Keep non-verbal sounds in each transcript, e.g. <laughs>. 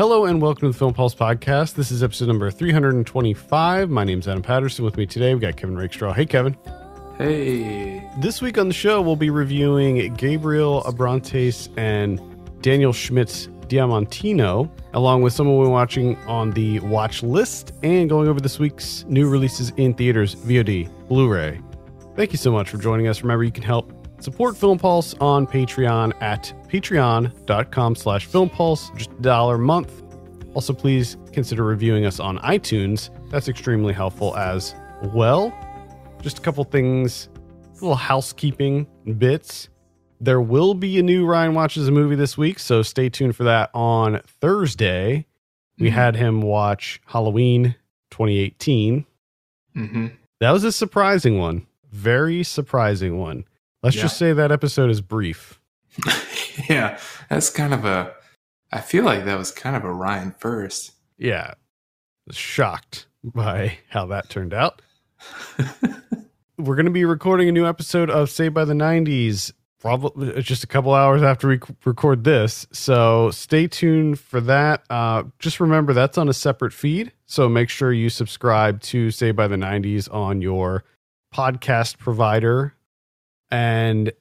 Hello and welcome to the Film Pulse podcast. This is episode number 325. My name's Adam Patterson. With me today, we've got Kevin Rakestraw. Hey, Kevin. Hey. This week on the show, we'll be reviewing Gabriel Abrantes and Daniel Schmidt's Diamantino, along with someone we're watching on the watch list and going over this week's new releases in theaters, VOD, Blu ray. Thank you so much for joining us. Remember, you can help support Film Pulse on Patreon at patreon.com slash filmpulse, just a dollar a month. Also, please consider reviewing us on iTunes. That's extremely helpful as well. Just a couple things, little housekeeping bits. There will be a new Ryan Watches a Movie this week, so stay tuned for that on Thursday. We Mhm. had him watch Halloween 2018. Mm-hmm. That was a surprising one. Very surprising one. Let's Yeah. just say that episode is brief. <laughs> yeah, that's kind of a. I feel like that was kind of a Ryan first. Yeah. Shocked by how that turned out. <laughs> We're going to be recording a new episode of Saved by the 90s probably just a couple hours after we record this. So stay tuned for that. Uh, just remember that's on a separate feed. So make sure you subscribe to Saved by the 90s on your podcast provider and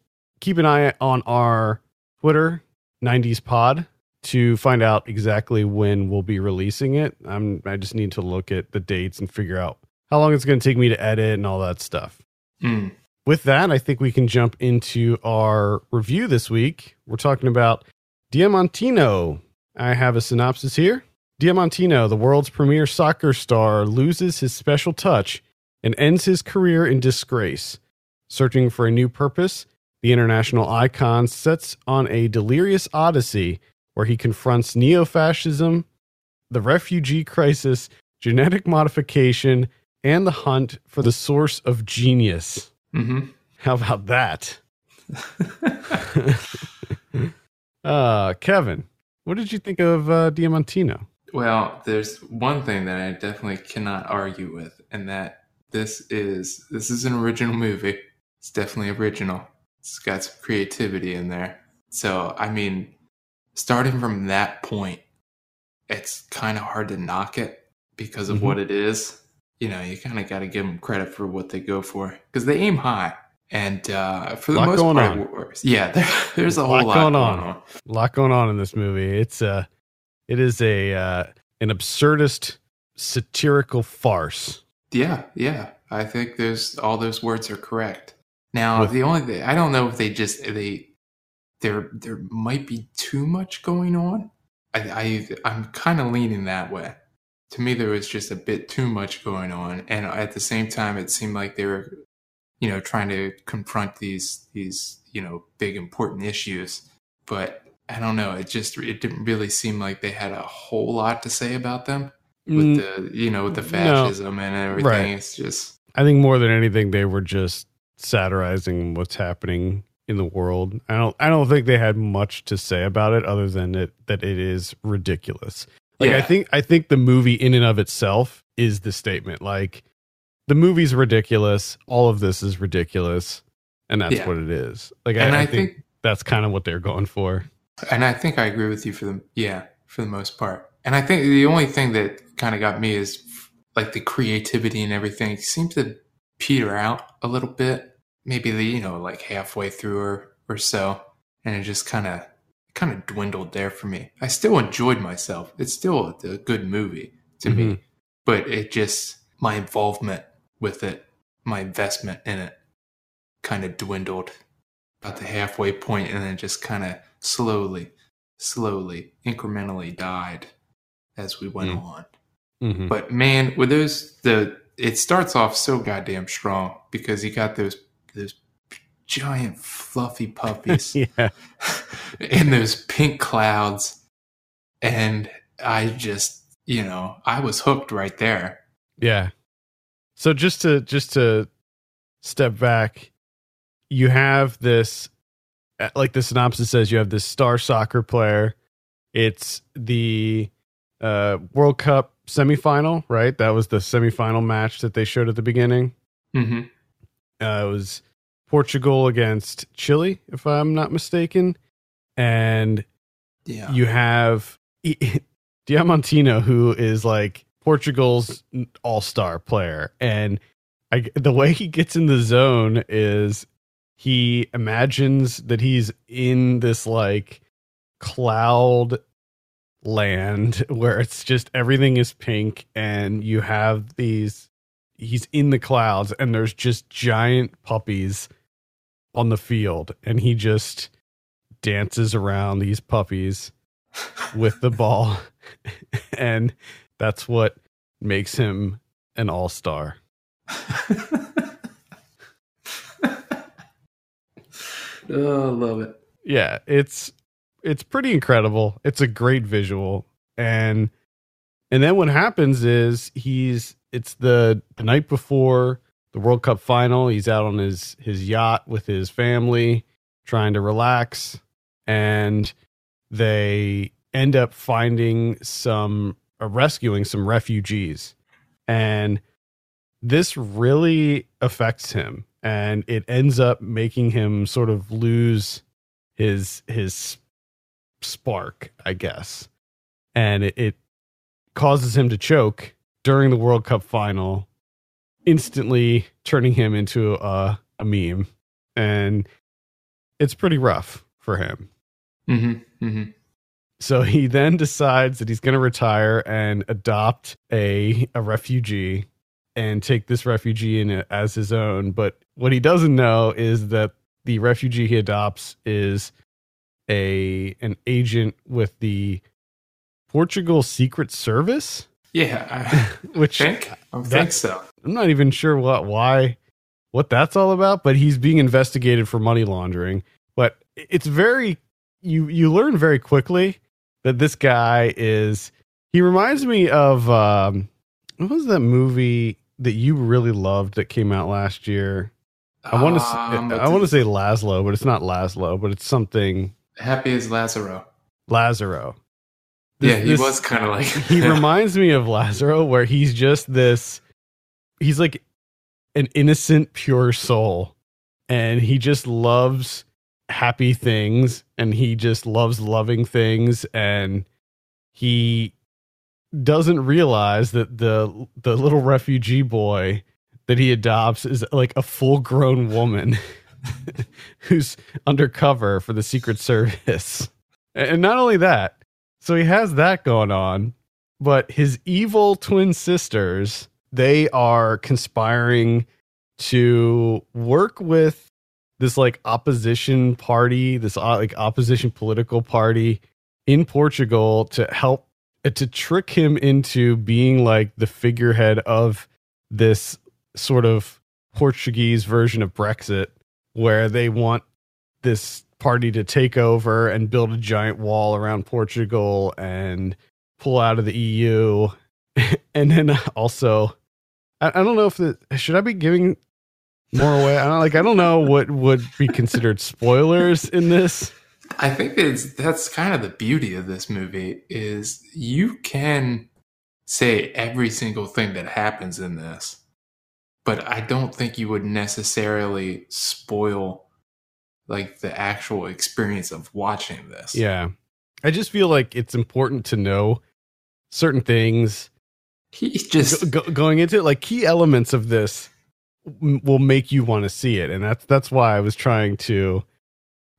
keep an eye on our Twitter, 90s Pod, to find out exactly when we'll be releasing it. I'm, I just need to look at the dates and figure out how long it's going to take me to edit and all that stuff Mm. with that, I think we can jump into our review this week. We're talking about Diamantino. I have a synopsis here. Diamantino, the world's premier soccer star, loses his special touch and ends his career in disgrace. Searching for a new purpose, the international icon sets on a delirious odyssey where he confronts neo fascism, the refugee crisis, genetic modification, and the hunt for the source of genius. Mm-hmm. How about that? <laughs> uh, Kevin, what did you think of uh, Diamantino? well, there's one thing that I definitely cannot argue with, and that this is this is an original movie. It's definitely original. It's got some creativity in there. So, I mean, starting from that point, it's kind of hard to knock it because of Mhm. what it is. You know, you kind of got to give them credit for what they go for because they aim high. And uh, for the Lot most part, on. yeah, <laughs> there, there's a Lot whole lot going going on. on. A lot going on in this movie. It's uh, it is a uh, an absurdist satirical farce. Yeah, yeah. I think there's all those words are correct. Now, With- the only thing I don't know if they just they there there might be too much going on. I, I I'm kind of leaning that way. To me, there was just a bit too much going on, and at the same time, it seemed like they were, you know, trying to confront these these you know big important issues. But I don't know. It just it didn't really seem like they had a whole lot to say about them with Mm, the you know with the no. fascism and everything. Right. It's just I think more than anything, they were just satirizing what's happening in the world. I don't I don't think they had much to say about it other than it that it is ridiculous. Like I think I think the movie in and of itself is the statement. Like the movie's ridiculous. All of this is ridiculous, and that's Yeah. what it is. Like and I, I, I think, think, that's kind of what they're going for. and I think I agree with you for the yeah for the most part. And I think the only thing that kind of got me is like the creativity and everything seems to peter out a little bit. Maybe the you know like halfway through or or so, and it just kind of kind of dwindled there for me. I still enjoyed myself. It's still a, a good movie to Mhm. me, but it just my involvement with it, my investment in it, kind of dwindled about the halfway point and then just kind of slowly, slowly, incrementally died as we went Mm. on. Mhm. But man, with those the it starts off so goddamn strong because you got those those giant fluffy puppies <laughs> yeah, and those pink clouds and I just, you know, I was hooked right there. yeah. So just to just to step back, you have this uh, like the synopsis says you have this star soccer player. It's the uh, World Cup semifinal, right? That was the semifinal match that they showed at the beginning. hmm Uh, it was Portugal against Chile, if I'm not mistaken. And Yeah. you have <laughs> Diamantino, who is like Portugal's all star player. And I, the way he gets in the zone is he imagines that he's in this like cloud land <laughs> where it's just everything is pink and you have these he's in the clouds and there's just giant puppies on the field and he just dances around these puppies with the ball. <laughs> And that's what makes him an all-star. <laughs> Oh, I love it. yeah it's it's pretty incredible. It's a great visual. And and then what happens is he's it's the the night before the world cup final. He's out on his his yacht with his family trying to relax. And they end up finding some uh, rescuing some refugees. And this really affects him. And it ends up making him sort of lose his his spark i guess. And it, it causes him to choke during the world cup final instantly turning him into a, a meme and it's pretty rough for him Mm-hmm. Mm-hmm. so he then decides that he's going to retire and adopt a a refugee and take this refugee in as his own. But what he doesn't know is that the refugee he adopts is a an agent with the Portugal Secret Service, Yeah, I <laughs> which think I think so. I'm not even sure what why what that's all about, but he's being investigated for money laundering. But it's very you you learn very quickly that this guy is he reminds me of um what was that movie that you really loved that came out last year? I want to Um, I want to say Laszlo, but it's not Laszlo, but it's something happy as Lazzaro. Lazzaro. Yeah, he this- was kind of like he <laughs> reminds me of Lazzaro, where he's just this. He's like an innocent, pure soul, and he just loves happy things, and he just loves loving things, and he doesn't realize that the the little refugee boy that he adopts is like a full grown woman <laughs> who's undercover for the Secret Service. And not only that, so he has that going on, but his evil twin sisters, they are conspiring to work with this like opposition party, this uh, like opposition political party in Portugal to help uh, to trick him into being like the figurehead of this sort of Portuguese version of Brexit where they want this party to take over and build a giant wall around Portugal and pull out of the EU. <laughs> and then also, I, I don't know if the should I be giving more away? I don't like. I don't know what would be considered spoilers in this. I think it's that's kind of the beauty of this movie is you can say every single thing that happens in this, but I don't think you would necessarily spoil like the actual experience of watching this. Yeah, I just feel like it's important to know certain things He just go, go, going into it. Like key elements of this will make you want to see it, and that's that's why I was trying to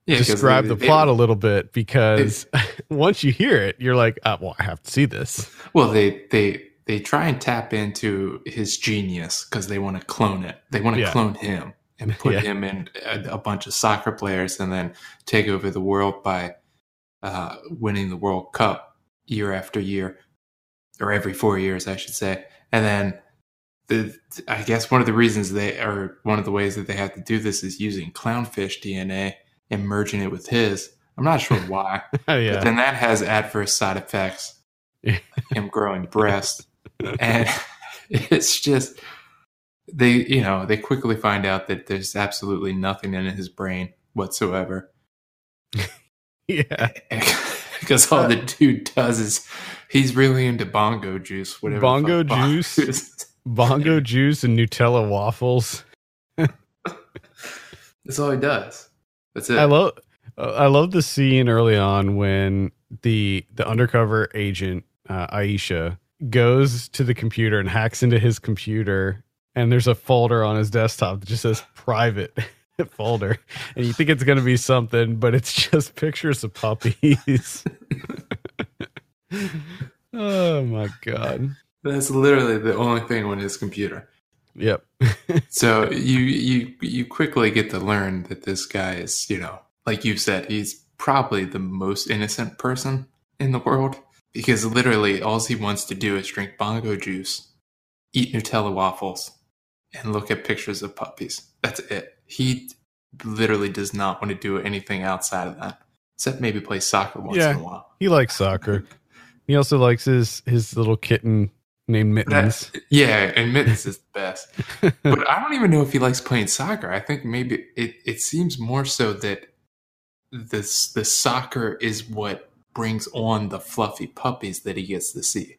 yeah, describe they- the they- plot a little bit because <laughs> once you hear it, you're like, oh, well, I have to see this. Well, they they they try and tap into his genius because they want to clone it. They want to Yeah. clone him and put Yeah. him in a, a bunch of soccer players and then take over the world by uh, winning the World Cup year after year, or every four years, I should say. And then the I guess one of the reasons they are one of the ways that they have to do this is using clownfish DNA and merging it with his. I'm not sure <laughs> why. <laughs> But yeah, then that has adverse side effects. <laughs> Him growing breast. And it's just they you know, they quickly find out that there's absolutely nothing in his brain whatsoever. <laughs> yeah. <laughs> because all the dude does is he's really into bongo juice, whatever. Bongo fuck bongo juice? <laughs> Bongo juice and Nutella waffles. That's all he does. That's it. I love, I love the scene early on when the the undercover agent uh, Aisha goes to the computer and hacks into his computer, and there's a folder on his desktop that just says private <laughs> folder, and you think it's going to be something, but it's just <laughs> pictures of puppies. <laughs> oh my god! That's literally the only thing on his computer. Yep. so you you you quickly get to learn that this guy is, you know, like you said, he's probably the most innocent person in the world because literally all he wants to do is drink bongo juice, eat Nutella waffles, and look at pictures of puppies. That's it. He literally does not want to do anything outside of that, except maybe play soccer once Yeah. in a while. He likes soccer. He also likes his his little kitten named Mittens. That- yeah, and Mittens is the best. <laughs> but I don't even know if he likes playing soccer. I think maybe it, it seems more so that this the soccer is what brings on the fluffy puppies that he gets to see.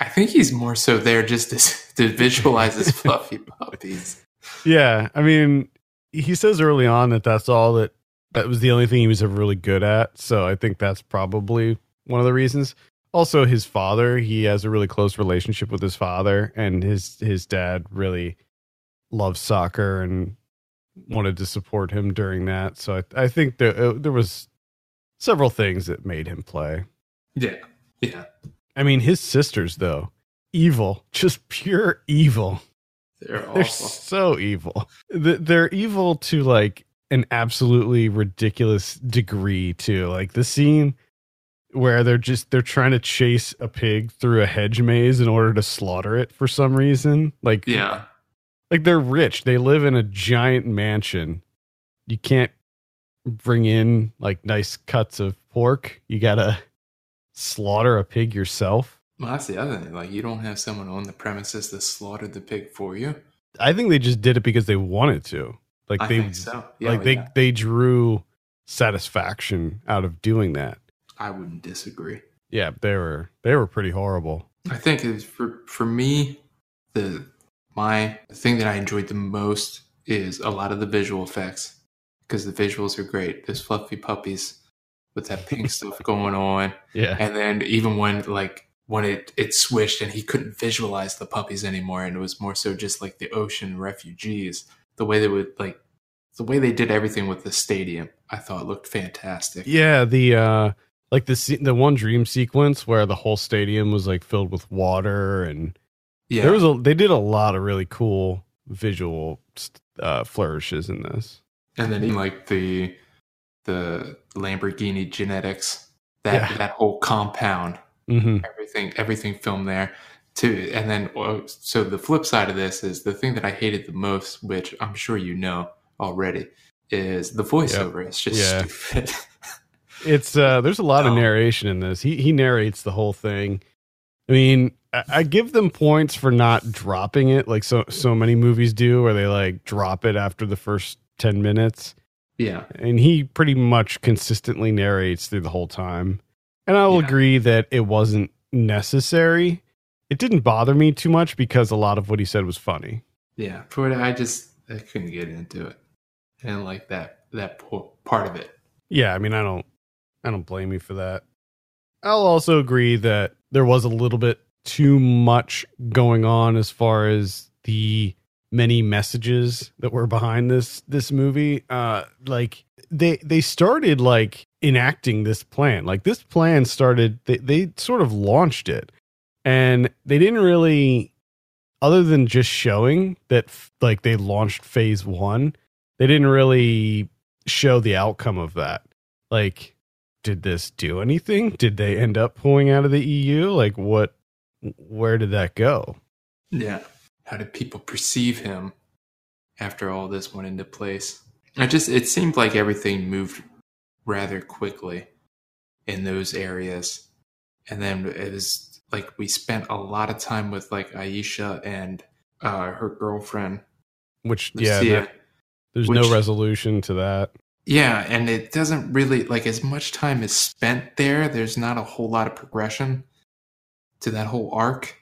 I think he's more so there just to, <laughs> to visualize his <laughs> fluffy puppies. Yeah, I mean, he says early on that that's all that that was the only thing he was ever really good at. So I think that's probably one of the reasons. Also, his father, he has a really close relationship with his father, and his his dad really loves soccer and wanted to support him during that. So I, I think there uh, there was several things that made him play. Yeah, yeah. I mean, his sisters though, evil, just pure evil. They're They're so evil. They're evil to like an absolutely ridiculous degree too. Like the scene where they're just they're trying to chase a pig through a hedge maze in order to slaughter it for some reason. Like Yeah, like they're rich. They live in a giant mansion. You can't bring in like nice cuts of pork. You got to slaughter a pig yourself. well, that's the other thing. Like, you don't have someone on the premises that slaughtered the pig for you. I think they just did it because they wanted to. Like I they so. Yeah, like they yeah. they drew satisfaction out of doing that. I wouldn't disagree. Yeah, they were they were pretty horrible. I think it's for for me, the my the thing that I enjoyed the most is a lot of the visual effects because the visuals are great. Those fluffy puppies with that pink <laughs> stuff going on, Yeah. and then even when like when it it switched and he couldn't visualize the puppies anymore, and it was more so just like the ocean refugees. The way they would like the way they did everything with the stadium, I thought looked fantastic. Yeah, the uh like the the one dream sequence where the whole stadium was like filled with water and yeah. there was a they did a lot of really cool visual uh flourishes in this. and then like the the Lamborghini genetics that Yeah. that whole compound Mhm. everything everything filmed there too and then uh, so the flip side of this is the thing that I hated the most which I'm sure you know already is the voiceover it's just Yeah. stupid <laughs> It's uh there's a lot of Oh. narration in this. He he narrates the whole thing. I mean, I, I give them points for not dropping it like so so many movies do where they like drop it after the first 10 minutes. Yeah And he pretty much consistently narrates through the whole time. And I will Yeah. agree that it wasn't necessary. It didn't bother me too much because a lot of what he said was funny. yeah for I just I couldn't get into it and like that that part of it Yeah, I mean, I don't, I don't blame you for that. I'll also agree that there was a little bit too much going on as far as the many messages that were behind this this movie. Uh, like they they started like enacting this plan. Like this plan started. They they sort of launched it, and they didn't really, other than just showing that like they launched phase one. They didn't really show the outcome of that. Like, did this do anything? Did they end up pulling out of the EU? Like, what? Where did that go? Yeah. How did people perceive him after all this went into place? I just it seemed like everything moved rather quickly in those areas. And then it was like we spent a lot of time with like Aisha and uh her girlfriend Which, yeah, Lucia. there- there's no resolution to that. Yeah, and it doesn't really like as much time is spent there. There's not a whole lot of progression to that whole arc,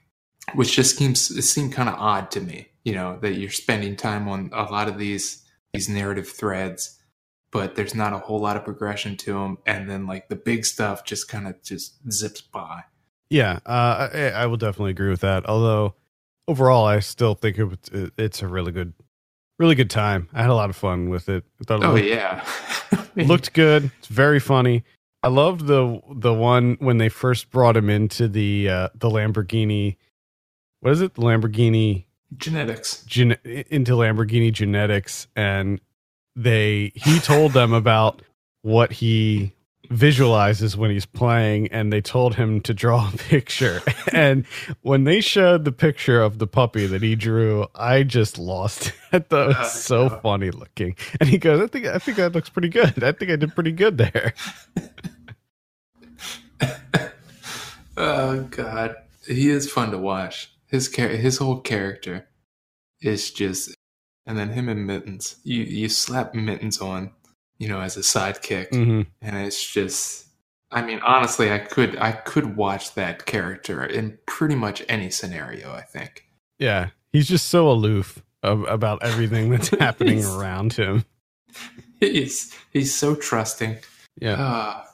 which just seems it seemed kind of odd to me. You know that you're spending time on a lot of these these narrative threads, but there's not a whole lot of progression to them, and then like the big stuff just kind of just zips by. Yeah, uh, I, I will definitely agree with that. Although overall, I still think it, it's a really good, really good time. I had a lot of fun with it. I thought it Oh looked, yeah, <laughs> looked good. It's very funny. I loved the the one when they first brought him into the uh, the Lamborghini. What is it? The Lamborghini genetics. gen- into Lamborghini genetics, and they he told them <laughs> about what he visualizes when he's playing, and they told him to draw a picture. <laughs> and when they showed the picture of the puppy that he drew, I just lost it. <laughs> That was Oh, so no. funny looking. And he goes, "I think I think that looks pretty good. I think I did pretty good there." oh god, he is fun to watch. His char- his whole character is just, and then him and Mittens. You you slap Mittens on, you know, as a sidekick, hmm and it's just. I mean, honestly, I could I could watch that character in pretty much any scenario. I think. Yeah, he's just so aloof of, about everything that's <laughs> happening around him. He's he's so trusting. Yeah. Ah,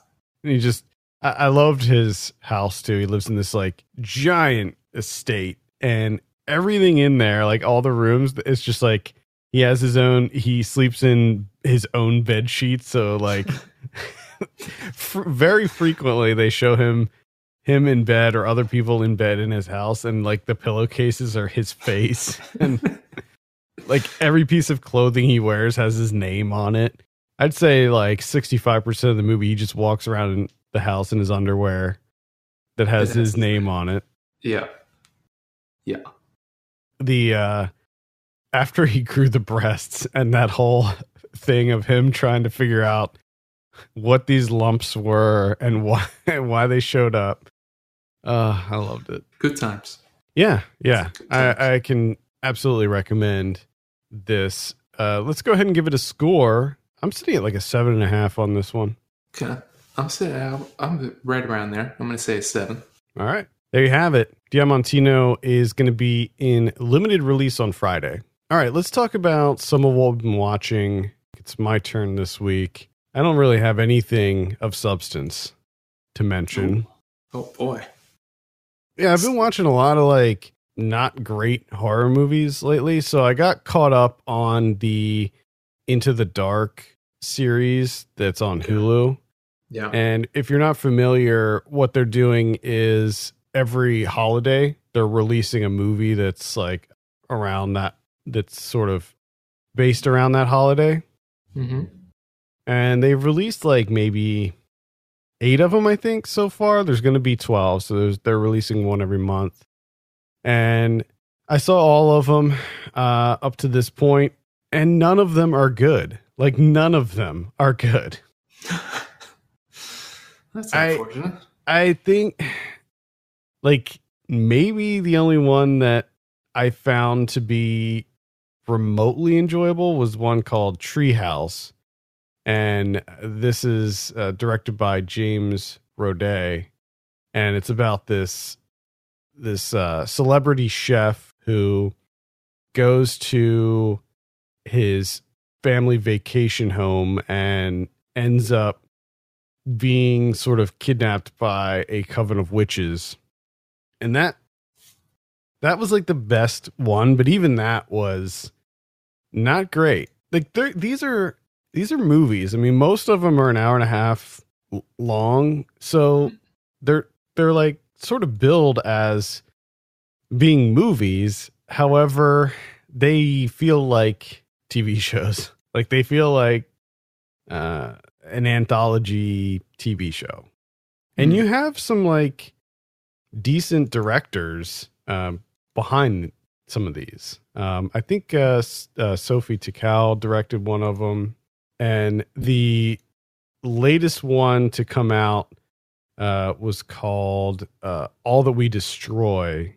And he just I, I loved his house too. He lives in this like giant estate and everything in there, like all the rooms, it's just like he has his own he sleeps in his own bed sheets. So like <laughs> <laughs> fr- very frequently they show him him in bed or other people in bed in his house and like the pillowcases are his face <laughs> and like every piece of clothing he wears has his name on it. I'd say like 65% of the movie he just walks around in the house in his underwear that has has his his name name. on it. yeah. The uh after he <laughs> grew the breasts and that whole thing of him trying to figure out what these lumps were and why <laughs> why they showed up. Uh I loved it. Good times. Yeah, yeah. Times. I, I can absolutely recommend this. Uh, let's go ahead and give it a score. I'm sitting at like a seven and a half on this one. Okay. I'm sitting. I'm- I'm right around there. I'm going to say a seven. All right. There you have it. Diamantino is going to be in limited release on Friday. All right. Let's talk about some of what we've been watching. It's my turn this week. I don't really have anything of substance to mention. Oh boy. Yeah, I've been watching a lot of like not great horror movies lately. So I got caught up on the Into the Dark series that's on Hulu. Yeah. And if you're not familiar, what they're doing is every holiday they're releasing a movie that's like around that that's sort of based around that holiday. hmm And they've released like maybe eight of them, I think, so far. There's going to be 12. So there's, they're releasing one every month. And I saw all of them uh, up to this point, and none of them are good. Like, none of them are good. <laughs> That's unfortunate. I- I think like maybe the only one that I found to be remotely enjoyable was one called Treehouse. And this is uh, directed by James Roday and it's about this this uh, celebrity chef who goes to his family vacation home and ends up being sort of kidnapped by a coven of witches and that that was like the best one but even that was not great like these are these are movies i mean most of them are an hour and a half long so they're they're like sort of billed as being movies however they feel like tv <laughs> shows like they feel like uh an anthology TV show. And Hmm. you have some like decent directors um, behind some of these. Um, I think uh, uh, Sophie Takal directed one of them, and the latest one to come out uh, was called uh, "All That We Destroy,"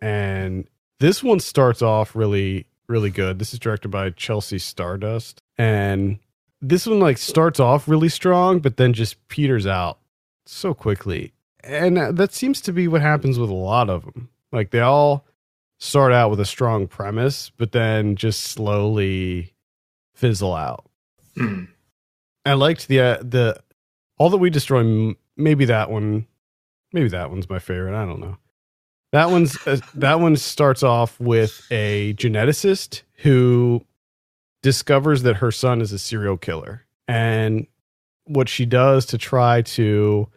and this one starts off really, really good. This is directed by Chelsea Stardust, and this one like starts off really strong, but then just peters out so quickly. And that seems to be what happens with a lot of them. Like they all start out with a strong premise, but then just slowly fizzle out. Mm. I liked the uh, the all that we destroy. Maybe that one maybe that one's my favorite. I don't know. That one's uh, that one starts off with a geneticist who discovers that her son is a serial killer, and what she does to try to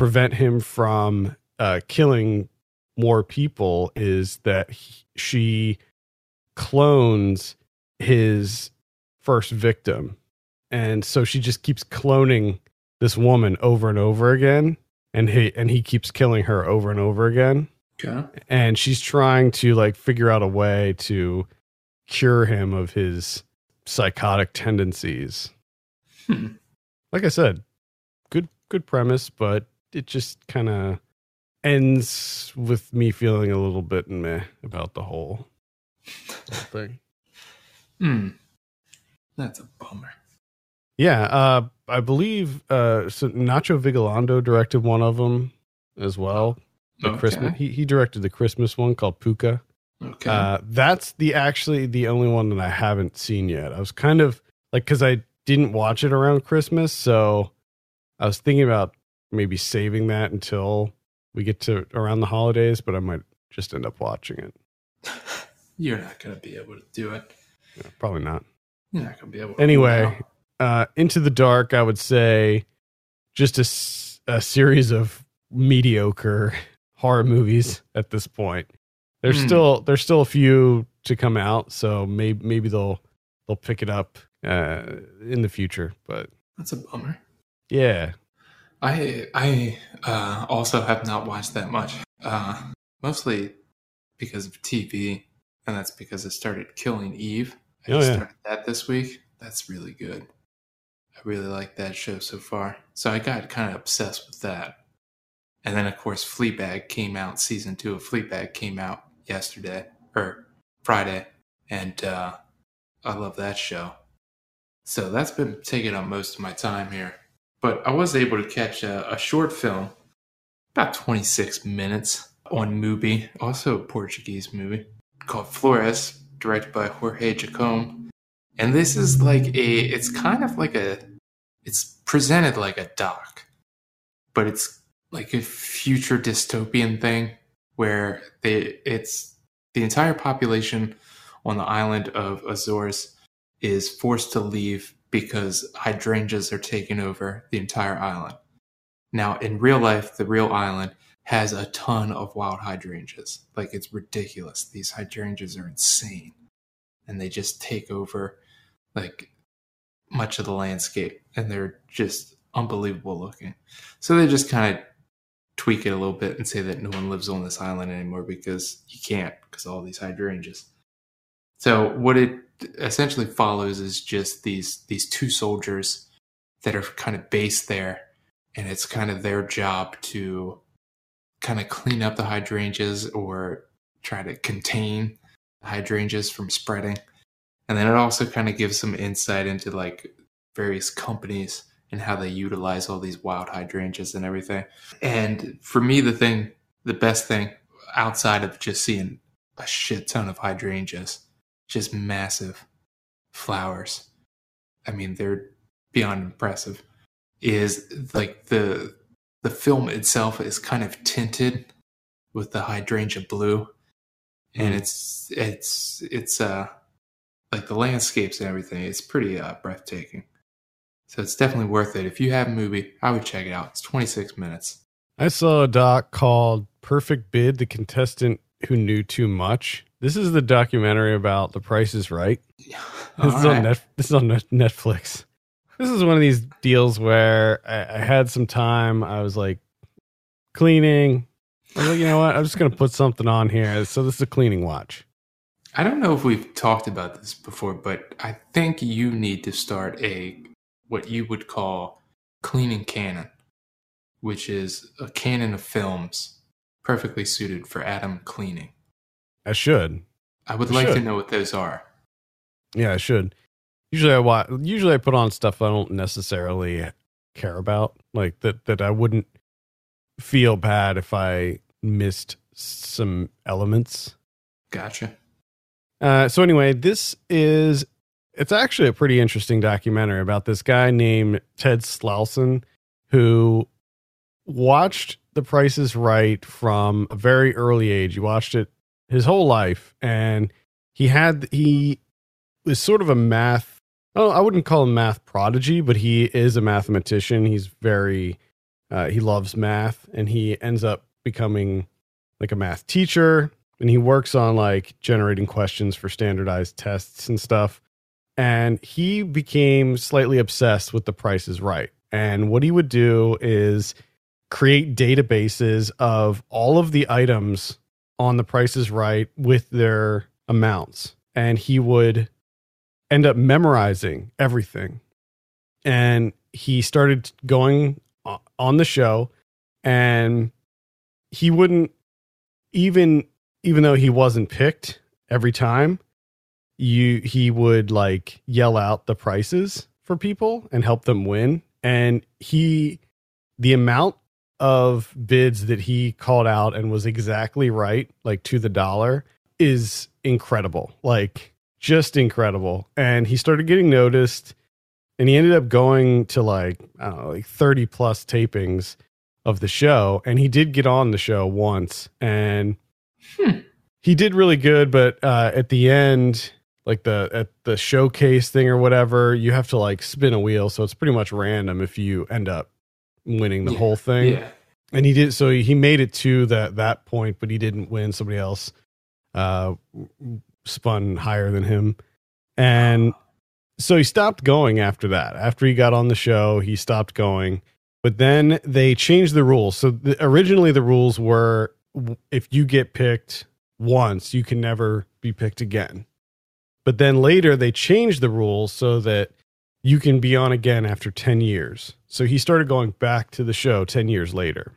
prevent him from uh, killing more people is that he, she clones his first victim. And so she just keeps cloning this woman over and over again and he and he keeps killing her over and over again. Okay. And she's trying to like figure out a way to cure him of his psychotic tendencies. Hmm. Like I said, good good premise, but it just kind of ends with me feeling a little bit meh about the whole, whole <laughs> thing. Hmm. That's a bummer. Yeah, uh, I believe uh, so Nacho Vigalondo directed one of them as well. The Okay. Christmas he he directed the Christmas one called Pooka. Okay. Uh, that's the actually the only one that I haven't seen yet. I was kind of like because I didn't watch it around Christmas, so I was thinking about maybe saving that until we get to around the holidays, but I might just end up watching it. <laughs> You're not gonna be able to do it. Yeah, probably not. You're not gonna be able. to Anyway, uh, Into the Dark, I would say just a, a series of mediocre <laughs> horror movies at this point. There's Hmm. still there's still a few to come out, so maybe maybe they'll they'll pick it up uh, in the future. But that's a bummer. yeah, I I uh, also have not watched that much, uh, mostly because of TV, and that's because I started Killing Eve. I Oh, just yeah. started that this week. That's really good. I really like that show so far. So I got kind of obsessed with that. And then, of course, Fleabag came out. Season two of Fleabag came out yesterday or Friday, and uh, I love that show. So that's been taking up most of my time here but I was able to catch a, a short film, about 26 minutes on Mubi, also a Portuguese movie called Flores, directed by Jorge Jacome. And this is like a, it's kind of like a, it's presented like a doc, but it's like a future dystopian thing where they, it's the entire population on the island of Azores is forced to leave because hydrangeas are taking over the entire island. Now, in real life, the real island has a ton of wild hydrangeas. Like, it's ridiculous. These hydrangeas are insane. And they just take over, like, much of the landscape. And they're just unbelievable looking. So they just kind of tweak it a little bit and say that no one lives on this island anymore because you can't, because all these hydrangeas. So what it essentially follows is just these these two soldiers that are kind of based there, and it's kind of their job to kind of clean up the hydrangeas or try to contain the hydrangeas from spreading. And then it also kind of gives some insight into like various companies and how they utilize all these wild hydrangeas and everything. And for me, the thing, the best thing outside of just seeing a shit ton of hydrangeas, just massive flowers. I mean, they're beyond impressive. Is like the the film itself is kind of tinted with the hydrangea blue, and Mm. it's it's it's uh like the landscapes and everything. It's pretty uh, breathtaking. So it's definitely worth it. If you have a movie, I would check it out. It's 26 minutes. I saw a doc called Perfect Bid: The Contestant Who Knew Too Much. This is the documentary about The Price is Right. This is on net, this is on Netflix. This is one of these deals where I, I had some time. I was like cleaning. I was like, you know what? I'm just gonna put something on here. So this is a cleaning watch. I don't know if we've talked about this before, but I think you need to start a what you would call cleaning canon, which is a canon of films perfectly suited for Adam cleaning. I should. I would You like to know what those are. Yeah, I should. Usually I watch. Usually I put on stuff I don't necessarily care about, like that. That I wouldn't feel bad if I missed some elements. Gotcha. Uh, so anyway, this is it's actually a pretty interesting documentary about this guy named Ted Slauson who watched The Price is Right from a very early age. He watched it his whole life, and he had he was sort of a math. Oh, I wouldn't call him math prodigy, but he is a mathematician. He's very uh, he loves math, and he ends up becoming like a math teacher. And he works on like generating questions for standardized tests and stuff. And he became slightly obsessed with The Price is Right. And what he would do is create databases of all of the items on The Price is Right with their amounts. And he would end up memorizing everything. And he started going on the show and he wouldn't even even though he wasn't picked every time you he would like yell out the prices for people and help them win and he the amount of bids that he called out and was exactly right like to the dollar is incredible like just incredible and he started getting noticed and he ended up going to like I don't know, like 30 plus tapings of the show and he did get on the show once and hmm. he did really good but uh, at the end like the at the showcase thing or whatever you have to like spin a wheel so it's pretty much random if you end up winning the yeah. whole thing. Yeah. and he did so he made it to that that point but he didn't win. Somebody else uh spun higher than him. And so he stopped going after that. After he got on the show he stopped going. But then they changed the rules. So the, originally the rules were if you get picked once you can never be picked again. But then later they changed the rules so that you can be on again after 10 years so he started going back to the show 10 years later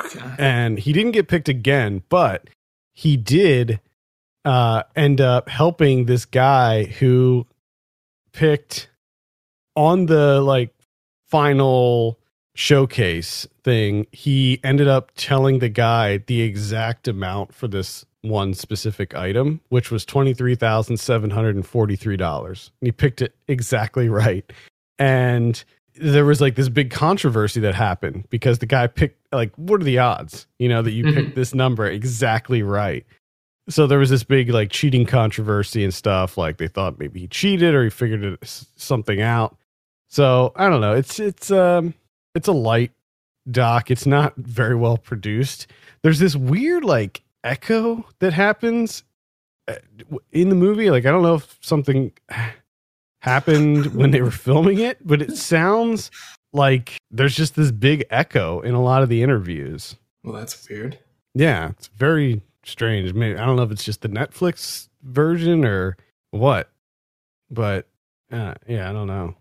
Okay. and he didn't get picked again, but he did uh, end up helping this guy who picked on the like final showcase thing. He ended up telling the guy the exact amount for this one specific item, which was twenty three thousand seven hundred and forty three dollars. And he picked it exactly right, and there was like this big controversy that happened because the guy picked like what are the odds you know that you Mhm. picked this number exactly right so there was this big like cheating controversy and stuff like they thought maybe he cheated or he figured it, something out so i don't know it's it's um it's a light doc it's not very well produced there's this weird like echo that happens uh, in the movie like i don't know if something happened <laughs> when they were filming it, but it sounds like there's just this big echo in a lot of the interviews. Well, that's weird. Yeah, it's very strange. Maybe I don't know if it's just the Netflix version or what, but uh, yeah, I don't know.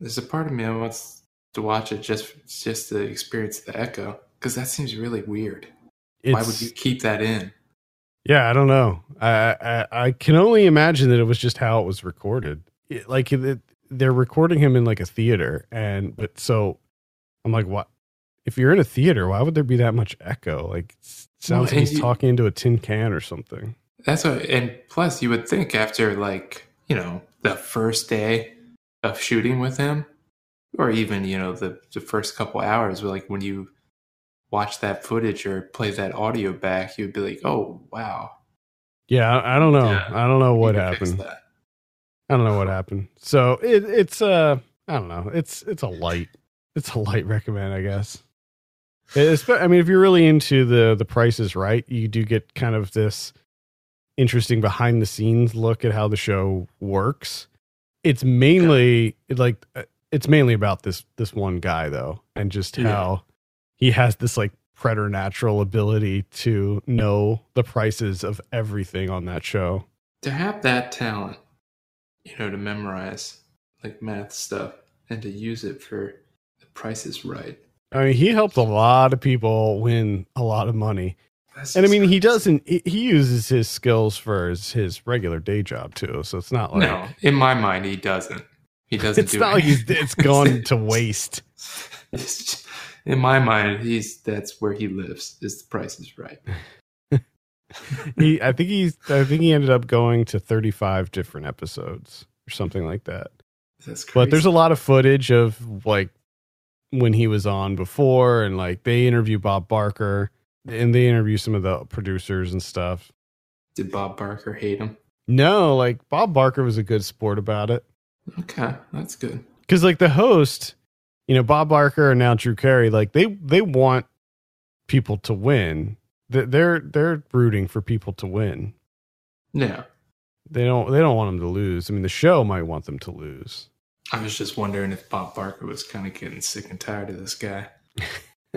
There's a part of me that wants to watch it just just to experience the echo because that seems really weird. It's, Why would you keep that in? Yeah, I don't know. I, I I can only imagine that it was just how it was recorded. It, like it, they're recording him in like a theater, and but so I'm like, what? If you're in a theater, why would there be that much echo? Like, it sounds Well, like he's you- talking into a tin can or something. That's what, and plus you would think after like you know the first day of shooting with him, or even you know the the first couple hours, like when you watch that footage or play that audio back, you'd be like, oh wow, Yeah, I, I don't know. Yeah. I don't know what you could fix happened. I don't know what happened. So it, it's uh, I don't know. It's it's a light. It's a light recommend, I guess. It's, I mean, if you're really into the the prices right, you do get kind of this interesting behind the scenes look at how the show works. It's mainly like uh, it's mainly about this this one guy though, and just Yeah. how he has this like preternatural ability to know the prices of everything on that show. To have that talent, you know, to memorize like math stuff and to use it for the Price is Right. I mean, he helped a lot of people win a lot of money. That's And I mean, he doesn't, he uses his skills for his, his regular day job too. So it's not like, no, in my mind, he doesn't. He doesn't. it's do not like he's, it's gone to <laughs> waste. In my mind, he's that's where he lives. Is the Price is Right? <laughs> <laughs> He, I think he's, I think he ended up going to 35 different episodes or something like that. That's crazy. But there's a lot of footage of like when he was on before, and like they interview Bob Barker and they interview some of the producers and stuff. Did Bob Barker hate him? No, like Bob Barker was a good sport about it. Okay, that's good. Because like the host, you know, Bob Barker and now Drew Carey, like they they want people to win. They- They're they're rooting for people to win. Yeah. They don't they don't want them to lose. I mean, the show might want them to lose. I was just wondering if Bob Barker was kind of getting sick and tired of this guy. <laughs> you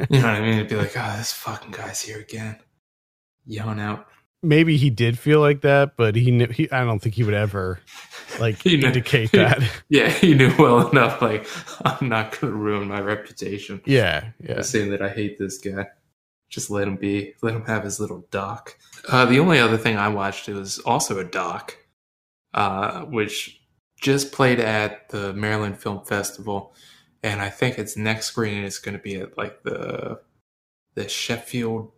know what I mean? It'd be like, oh, this fucking guy's here again, yelling out. Maybe he did feel like that, but he knew he. I don't think he would ever like He knew- indicate that. <laughs> Yeah, he knew well enough. Like, I'm not going to ruin my reputation yeah, yeah. saying that I hate this guy. Just let him be. Let him have his little doc. Uh, the only other thing I watched it was also a doc, uh, which just played at the Maryland Film Festival, and I think its next screening is going to be at like the the Sheffield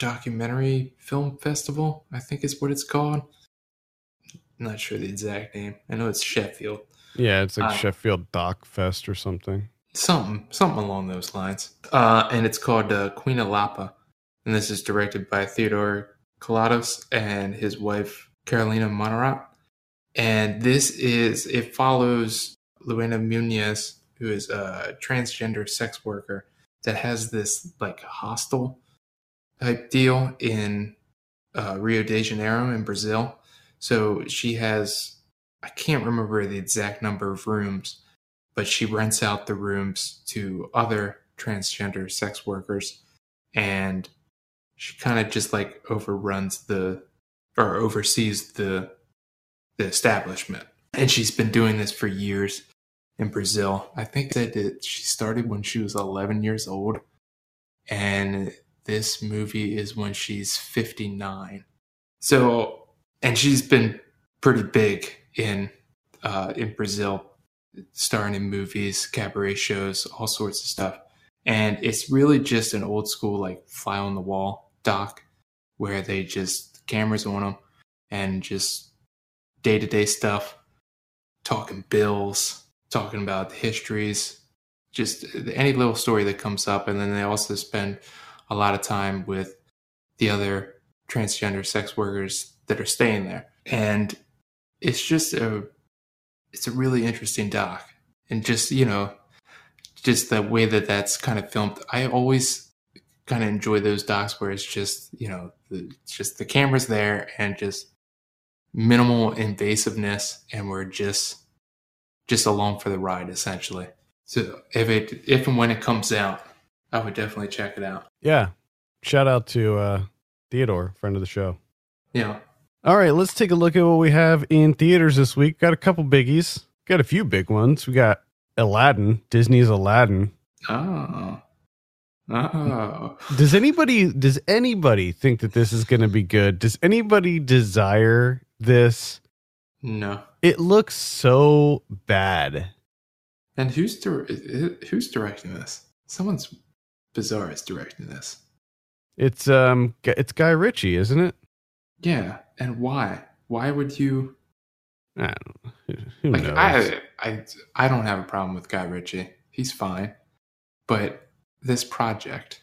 Documentary Film Festival. I think is what it's called. not sure the exact name. I know it's Sheffield. Yeah, it's like Uh, Sheffield Doc Fest or something. something something along those lines uh and it's called uh, queen Lapa, and this is directed by theodore Collatos and his wife carolina Monnerat and this is it follows Luana Muniz who is a transgender sex worker that has this like hostel type deal in uh, rio de janeiro in brazil. So she has i can't remember the exact number of rooms but she rents out the rooms to other transgender sex workers and she kind of just like overruns the or oversees the the establishment. And she's been doing this for years in Brazil. I think that she started when she was 11 years old. And this movie is when she's 59. So and she's been pretty big in uh in Brazil starring in movies, cabaret shows, all sorts of stuff. And it's really just an old school, like fly on the wall doc where they just cameras on them and just day to day stuff, talking bills, talking about histories, just any little story that comes up. And then they also spend a lot of time with the other transgender sex workers that are staying there. And it's just a it's a really interesting doc and just you know just the way that that's kind of filmed i always kind of enjoy those docs where it's just you know the, it's just the cameras there and just minimal invasiveness and we're just just along for the ride essentially so if it if and when it comes out i would definitely check it out Yeah. Shout out to uh Theodore, friend of the show. Yeah. All right, let's take a look at what we have in theaters this week. Got a couple biggies. Got a few big ones. We got Aladdin, Disney's Aladdin. oh oh Does anybody does anybody think that this is going to be good? Does anybody desire this? no It looks so bad. And who's dir- who's directing this? Someone's bizarre is directing this. It's um it's Guy Ritchie, isn't it? Yeah, and why? Why would you I don't. Who, who like? knows? I I I don't have a problem with Guy Ritchie. He's fine, but this project.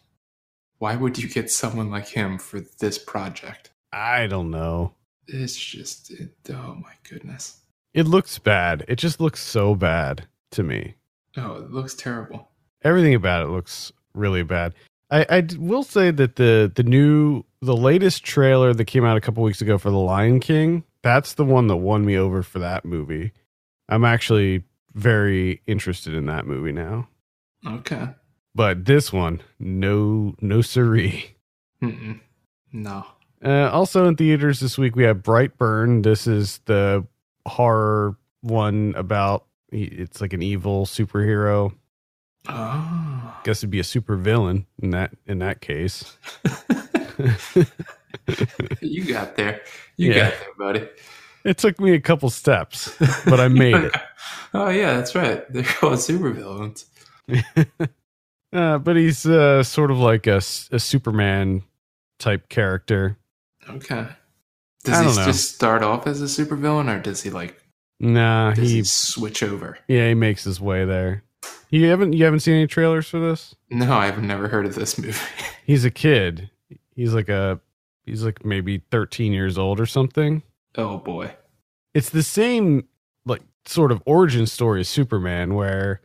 Why would you get someone like him for this project? I don't know. It's just it, oh my goodness. It looks bad. It just looks so bad to me. Oh, it looks terrible. everything about it looks really bad. I will say that the the new the latest trailer that came out a couple weeks ago for The Lion King, that's the one that won me over for that movie. I'm actually very interested in that movie now. Okay. But this one, no no siree. Mm-mm. No. Uh, also in theaters this week we have Brightburn. This is the horror one about it's like an evil superhero. Oh. Guess it'd be a super villain in that in that case. <laughs> you got there. You Yeah. got there, buddy. It took me a couple steps, but I made it. <laughs> oh yeah, that's right. They're called supervillains. <laughs> Uh, but he's uh, sort of like a, a Superman type character. Okay. Does he know. just start off as a supervillain, or does he like Nah, he, he switch over? yeah he makes his way there. You haven't you haven't seen any trailers for this? No, I've never heard of this movie. <laughs> He's a kid. He's like a he's like maybe 13 years old or something. oh boy. It's the same like sort of origin story as Superman where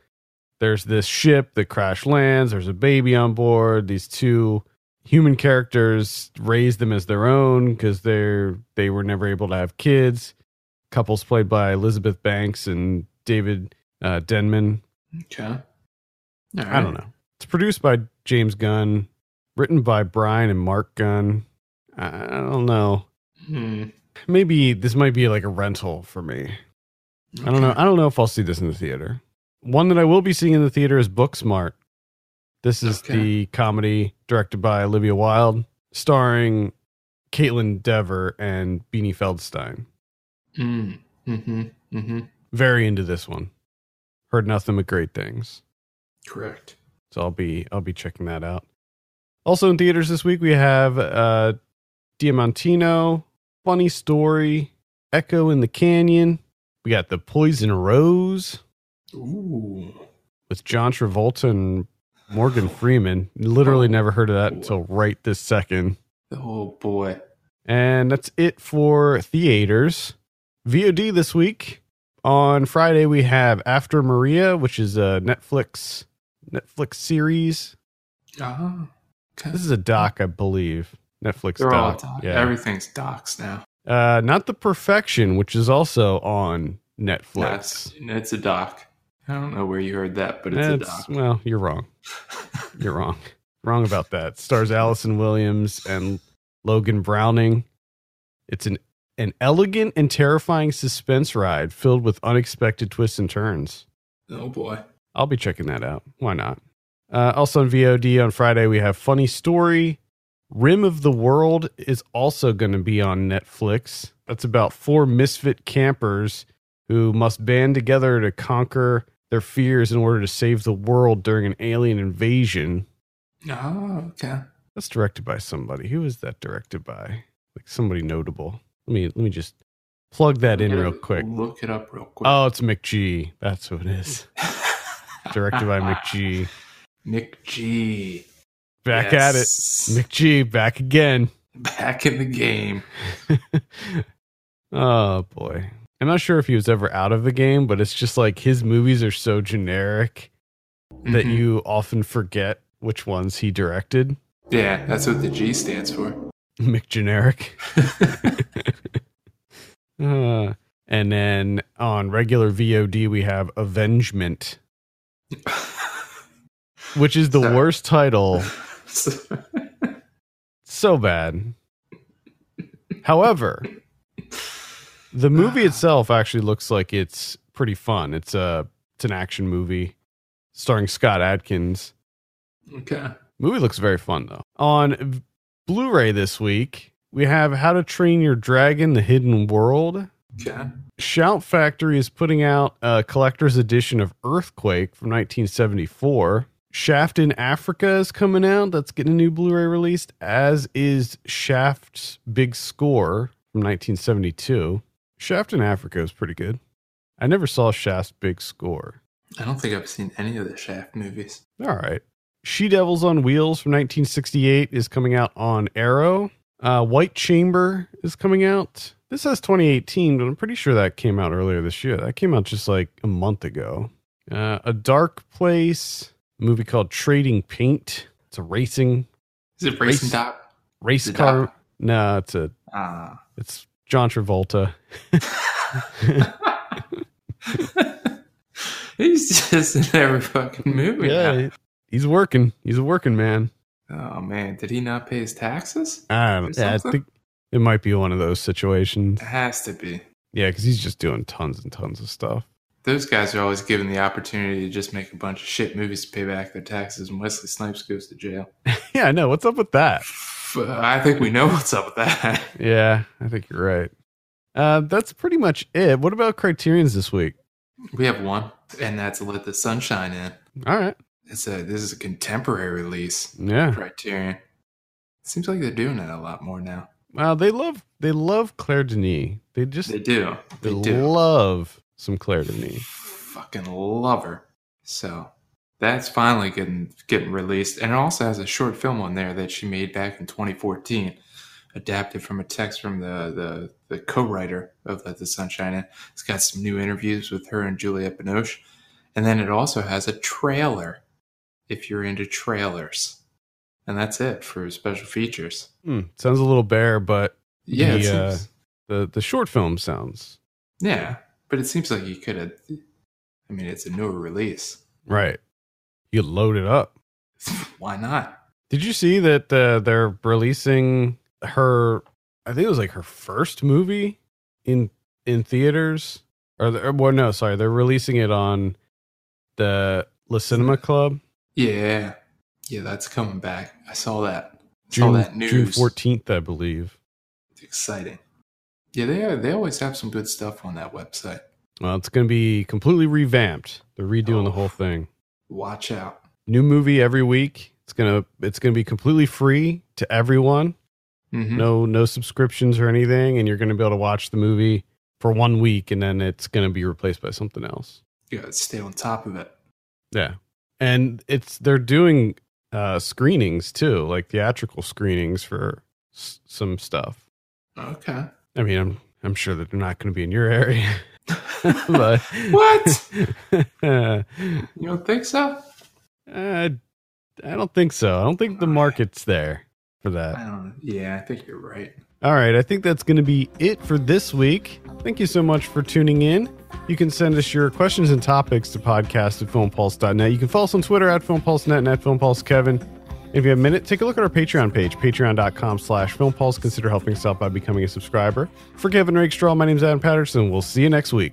there's this ship that crash lands, there's a baby on board, these two human characters raise them as their own because they're they were never able to have kids. Couples played by Elizabeth Banks and David uh, Denman. Okay. I don't know. It's produced by James Gunn, written by Brian and Mark Gunn. I don't know. Hmm. Maybe this might be like a rental for me. I don't know. I don't know if I'll see this in the theater. One that I will be seeing in the theater is Booksmart. This is Okay. the comedy directed by Olivia Wilde, starring Kaitlyn Dever and Beanie Feldstein. Mm. Mm-hmm. Mm-hmm. Very into this one. Heard nothing but great things. Correct. So I'll be I'll be checking that out. Also in theaters this week we have uh Diamantino, Funny Story, Echo in the Canyon. We got The Poison Rose Ooh. with John Travolta and Morgan Freeman. Literally never heard of that until right this second. Oh boy. And that's it for theaters. VOD this week. On Friday we have After Maria, which is a Netflix Netflix series. Ah. Okay. This is a doc, I believe. Netflix They're all doc. doc. Yeah. Everything's docs now. uh, not the Perfection, which is also on Netflix. That's it's a doc. I don't know where you heard that, but it's It's- a doc. well, you're wrong. <laughs> You're wrong. Wrong about that. Stars Allison Williams and Logan Browning. It's an an elegant and terrifying suspense ride filled with unexpected twists and turns. oh boy. I'll be checking that out. Why not? Uh, also on VOD on Friday, we have Funny Story. Rim of the World is also going to be on Netflix. That's about four misfit campers who must band together to conquer their fears in order to save the world during an alien invasion. Oh, okay. That's directed by somebody. Who is that directed by? Like somebody notable. Let me let me just plug that in real quick. Look it up real quick. Oh, it's McG. That's who it is. <laughs> Directed by McG. Mick G. Back at it. Yes. McG back again. Back in the game. <laughs> oh boy. I'm not sure if he was ever out of the game, but it's just like his movies are so generic that Mhm. you often forget which ones he directed. Yeah, that's what the G stands for. McGeneric. <laughs> uh, and then on regular VOD we have Avengement, which is the So- worst title. <laughs> So bad. However, the movie itself actually looks like it's pretty fun. It's a it's an action movie starring Scott Adkins. okay. Movie looks very fun though. On v- Blu-ray this week, we have How to Train Your Dragon: The Hidden World. Okay. Shout Factory is putting out a collector's edition of Earthquake from 1974. Shaft in Africa is coming out. That's getting a new Blu-ray released, as is Shaft's Big Score from 1972. Shaft in Africa is pretty good. I never saw Shaft's Big Score. I don't think I've seen any of the Shaft movies. All right. She Devils on Wheels from 1968 is coming out on Arrow. Uh, White Chamber is coming out. This says 2018, but I'm pretty sure that came out earlier this year. That came out just like a month ago. Uh, a Dark Place, a movie called Trading Paint. It's a racing Is it Race- Racing Doc? race The car. doc? No, it's a Ah. it's John Travolta. <laughs> He's just in every fucking movie. now. He's working. He's a working man. Oh man, did he not pay his taxes? I Yeah, I think it might be one of those situations. It has to be. Yeah, because he's just doing tons and tons of stuff. Those guys are always given the opportunity to just make a bunch of shit movies to pay back their taxes, and Wesley Snipes goes to jail. <laughs> Yeah, I know. What's up with that? I think we know what's up with that. <laughs> Yeah, I think you're right. Uh, that's pretty much it. What about Criterion's this week? We have one, and that's "Let the Sunshine In." All right. It's a this is a contemporary release. Yeah. Criterion. Seems like they're doing it a lot more now. Well, they love they love Claire Denis. They just They do. they They do. love some Claire Denis. Fucking love her. So that's finally getting getting released, and it also has a short film on there that she made back in 2014, adapted from a text from the the, the co-writer of Let the Sunshine In. It's got some new interviews with her and Juliette Binoche, and then it also has a trailer. If you're into trailers, and that's it for special features. Hmm, sounds a little bare, but Yeah, it the, uh, the the short film sounds yeah, but it seems like you could have. I mean, it's a newer release. right. You load it up. <laughs> Why not? Did you see that uh, they're releasing her? I think it was like her first movie in in theaters. Or, the, well, no, sorry, they're releasing it on the Le Cinema Club Yeah, yeah, that's coming back. I saw that. I saw June that news. June fourteenth, I believe. It's exciting. Yeah, they are, they always have some good stuff on that website. Well, it's going to be completely revamped. They're redoing the Oh. whole thing. Watch out. New movie every week. It's gonna it's gonna be completely free to everyone. Mhm. no no subscriptions or anything and you're going to be able to watch the movie for one week and then it's going to be replaced by something else You gotta stay on top of it. yeah and it's they're doing uh screenings too like theatrical screenings for s- some stuff Okay. i mean i'm i'm sure that they're not going to be in your area <laughs> but What? uh, <laughs> You don't think so? i don't think so i don't think the market's there for that I don't. Yeah, I think you're right. All right, I think that's going to be it for this week. Thank you so much for tuning in. You can send us your questions and topics to podcast at filmpulse.net. You can follow us on Twitter at filmpulse.net and at filmpulsekevin. If you have a minute, take a look at our Patreon page, patreon.com slash filmpulse. Consider helping us out by becoming a subscriber. For Kevin Rakestraw, my name is Adam Patterson. We'll see you next week.